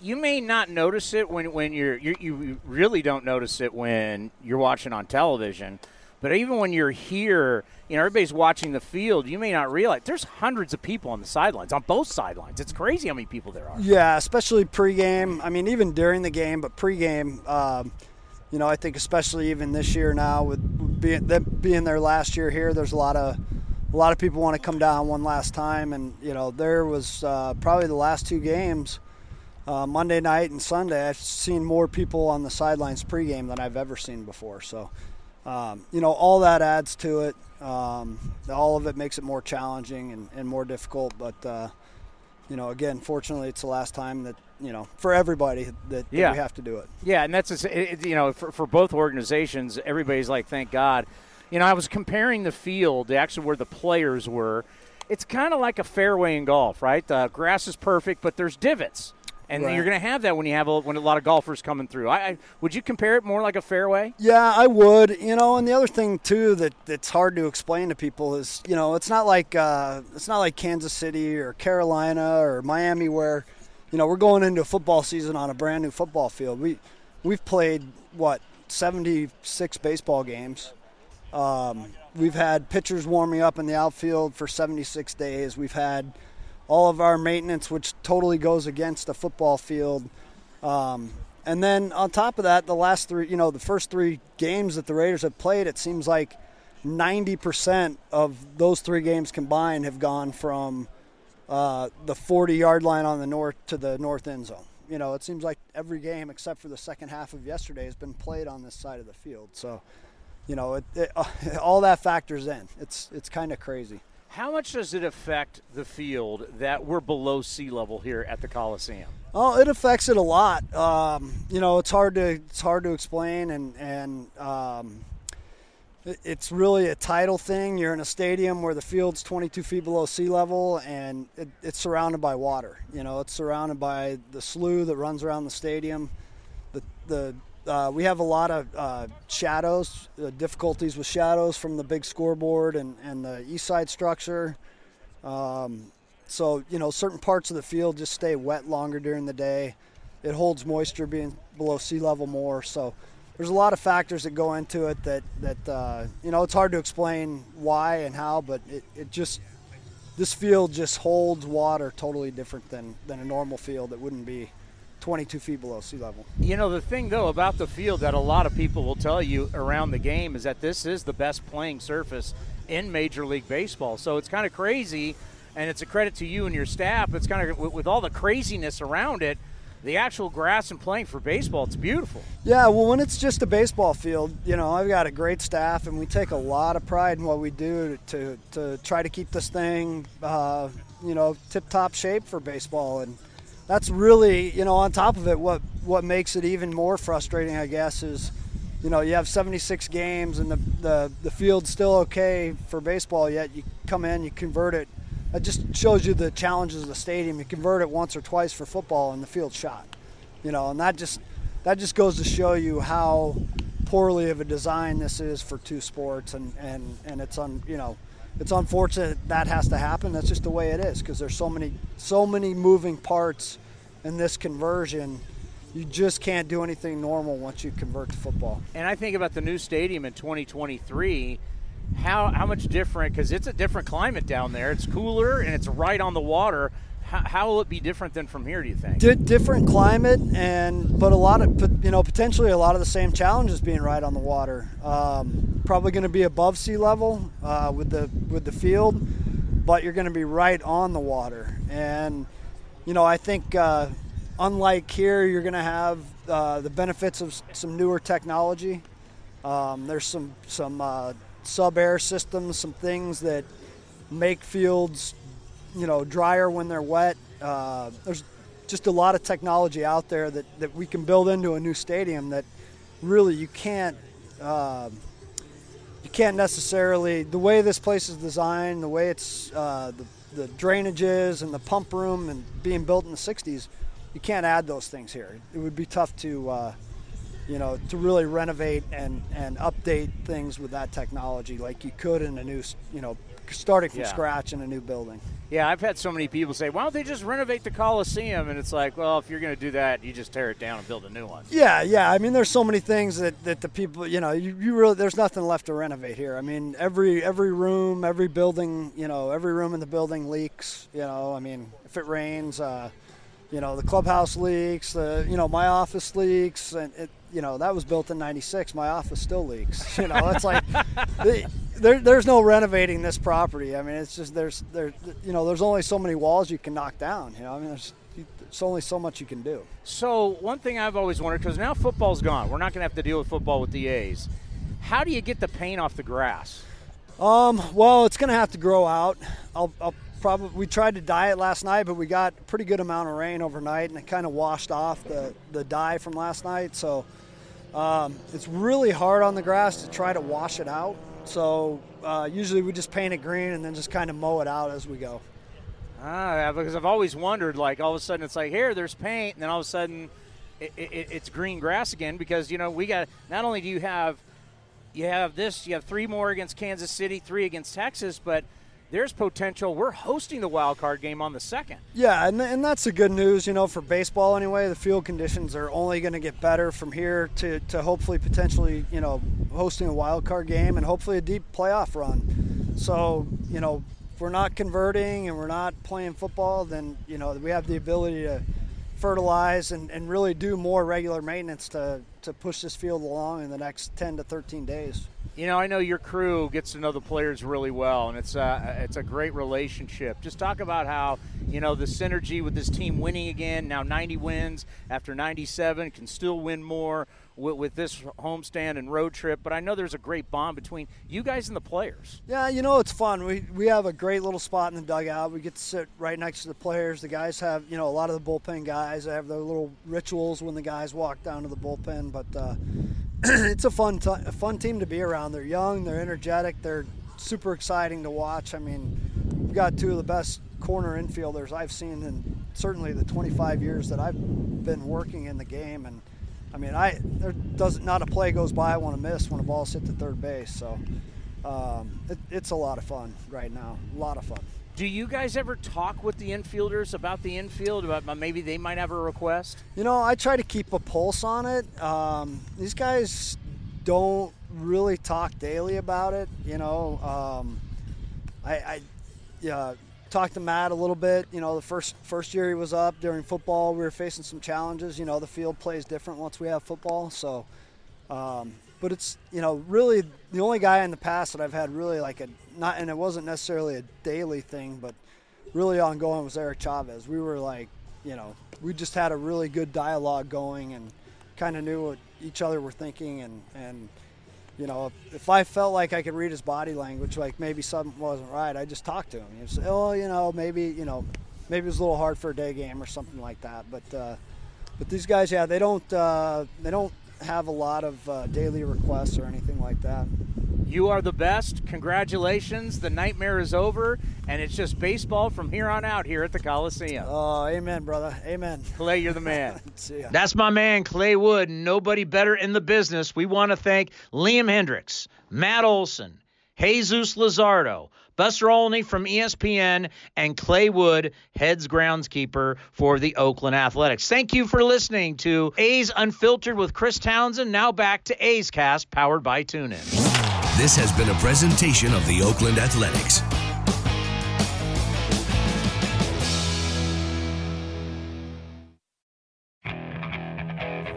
you may not notice it when when you're, you're you really don't notice it when you're watching on television. But even when you're here, you know, everybody's watching the field, you may not realize there's hundreds of people on the sidelines, on both sidelines. It's crazy how many people there are. Yeah, especially pregame. I mean, even during the game, but pregame, um, you know, I think especially even this year now with being, them being their last year here, there's a lot of a lot of people want to come down one last time, and you know, there was uh, probably the last two games. Uh, Monday night and Sunday, I've seen more people on the sidelines pregame than I've ever seen before. So, um, you know, all that adds to it. Um, all of it makes it more challenging and, and more difficult. But, uh, you know, again, fortunately, it's the last time that, you know, for everybody that, that yeah. we have to do it. Yeah, and that's, it, you know, for, for both organizations, everybody's like, thank God. You know, I was comparing the field, actually where the players were. It's kind of like a fairway in golf, right? The grass is perfect, but there's divots and Right. you're going to have that when you have a, when a lot of golfers coming through. I, I would you compare it more like a fairway? Yeah, I would. You know, and the other thing too that that's hard to explain to people is, you know, it's not like uh, it's not like Kansas City or Carolina or Miami where, you know, we're going into a football season on a brand new football field. We we've played what 76 baseball games. Um, we've had pitchers warming up in the outfield for 76 days. We've had all of our maintenance, which totally goes against the football field. Um, and then on top of that, the last three, you know, the first three games that the Raiders have played, it seems like 90% of those three games combined have gone from uh, the 40 yard line on the north to the north end zone. You know, it seems like every game except for the second half of yesterday has been played on this side of the field. So, you know, it, it, all that factors in. It's it's kind of crazy. How much does it affect the field that we're below sea level here at the Coliseum? Oh, it affects it a lot. Um, you know, it's hard to it's hard to explain, and and um, it's really a tidal thing. You're in a stadium where the field's 22 feet below sea level, and it, it's surrounded by water. You know, it's surrounded by the slough that runs around the stadium. The the uh, we have a lot of uh, shadows, uh, difficulties with shadows from the big scoreboard and, and the east side structure. Um, so you know, certain parts of the field just stay wet longer during the day. It holds moisture being below sea level more. So there's a lot of factors that go into it that that uh, you know it's hard to explain why and how, but it, it just this field just holds water totally different than than a normal field that wouldn't be 22 feet below sea level. You know the thing though about the field that a lot of people will tell you around the game is that this is the best playing surface in Major League Baseball. So it's kind of crazy, and it's a credit to you and your staff. It's kind of with all the craziness around it the actual grass and playing for baseball, it's beautiful. Yeah, well, when it's just a baseball field, you know, I've got a great staff, and we take a lot of pride in what we do to to try to keep this thing, uh, you know, tip top shape for baseball, and that's really, you know, on top of it, what what makes it even more frustrating, I guess, is. You know, you have 76 games and the, the, the field's still okay for baseball, yet you come in, you convert it that just shows you the challenges of the stadium. You convert it once or twice for football, and the field's shot. You know, and that just that just goes to show you how poorly of a design this is for two sports, and and and it's on you know it's unfortunate that has to happen. That's just the way it is because there's so many so many moving parts in this conversion. You just can't do anything normal once you convert to football. And I think about the new stadium in 2023 how how much different? Because it's a different climate down there. It's cooler and it's right on the water. How, how will it be different than from here? Do you think? D- different climate, and but a lot of you know potentially a lot of the same challenges being right on the water. Um, probably going to be above sea level uh, with the with the field, but you're going to be right on the water. And you know I think uh, unlike here, you're going to have uh, the benefits of some newer technology. Um, there's some some uh, SubAir systems, some things that make fields, you know, drier when they're wet. Uh, there's just a lot of technology out there that, that we can build into a new stadium that really you can't uh, you can't necessarily the way this place is designed, the way it's uh, the, the drainage is and the pump room and being built in the 60s, you can't add those things here. It would be tough to uh, you know, to really renovate and, and update things with that technology like you could in a new, you know, starting from yeah. scratch in a new building. Yeah, I've had so many people say, "Why don't they just renovate the Coliseum?" And it's like, well, if you're going to do that, you just tear it down and build a new one. Yeah, yeah. I mean, there's so many things that, that the people, you know, you, you really there's nothing left to renovate here. I mean, every every room, every building, you know, every room in the building leaks. You know, I mean, if it rains, uh, you know, the clubhouse leaks, the you know, my office leaks, and it, you know that was built in '96. My office still leaks. You know, it's like there, there's no renovating this property. I mean, it's just there's there you know there's only so many walls you can knock down. You know, I mean there's there's only so much you can do. So one thing I've always wondered because now football's gone, we're not going to have to deal with football with the A's. How do you get the paint off the grass? Um, well, it's going to have to grow out. I'll, I'll probably we tried to dye it last night, but we got a pretty good amount of rain overnight, and it kind of washed off the the dye from last night. So um, it's really hard on the grass to try to wash it out. So uh, usually we just paint it green and then just kind of mow it out as we go. Ah, because I've always wondered, like all of a sudden it's like here, there's paint, and then all of a sudden it, it, it's green grass again because you know we got not only do you have you have this, you have three more against Kansas City, three against Texas, but there's potential. We're hosting the wild card game on the second. Yeah, and, and that's the good news, you know, for baseball anyway. The field conditions are only going to get better from here to, to hopefully potentially, you know, hosting a wild card game and hopefully a deep playoff run. So, you know, if we're not converting and we're not playing football, then, you know, we have the ability to fertilize and, and really do more regular maintenance to, to push this field along in the next 10 to 13 days. You know, I know your crew gets to know the players really well, and it's a it's a great relationship. Just talk about how you know the synergy with this team winning again. Now 90 wins after 97, can still win more with, with this homestand and road trip. But I know there's a great bond between you guys and the players. Yeah, you know it's fun. We we have a great little spot in the dugout. We get to sit right next to the players. The guys have you know a lot of the bullpen guys have their little rituals when the guys walk down to the bullpen, but. Uh, it's a fun t- a fun team to be around. They're young, they're energetic, they're super exciting to watch. I mean, we've got two of the best corner infielders I've seen in certainly the 25 years that I've been working in the game. And I mean, I there doesn't not a play goes by I want to miss when a ball's hit to third base. So um, it, it's a lot of fun right now. A lot of fun. Do you guys ever talk with the infielders about the infield? About maybe they might have a request? You know, I try to keep a pulse on it. Um, these guys don't really talk daily about it. You know, um, I, I yeah, talked to Matt a little bit. You know, the first first year he was up during football, we were facing some challenges. You know, the field plays different once we have football. So, um, but it's you know really the only guy in the past that I've had really like a not, and it wasn't necessarily a daily thing, but really ongoing was Eric Chavez. We were like, you know, we just had a really good dialogue going and kind of knew what each other were thinking and and you know, if I felt like I could read his body language, like maybe something wasn't right, I just talked to him. He'd say, "Oh, you know, maybe you know, maybe it was a little hard for a day game or something like that." But uh, but these guys, yeah, they don't uh, they don't have a lot of uh, daily requests or anything like that. You are the best. Congratulations. The nightmare is over, and it's just baseball from here on out here at the Coliseum. Oh, amen, brother. Amen. Clay, you're the man. See ya. That's my man, Clay Wood. Nobody better in the business. We want to thank Liam Hendriks, Matt Olson, Jesus Luzardo, Buster Olney from ESPN, and Clay Wood, heads groundskeeper for the Oakland Athletics. Thank you for listening to A's Unfiltered with Chris Townsend. Now back to A's Cast, powered by TuneIn. This has been a presentation of the Oakland Athletics.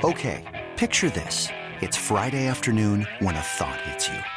Okay, picture this. It's Friday afternoon when a thought hits you.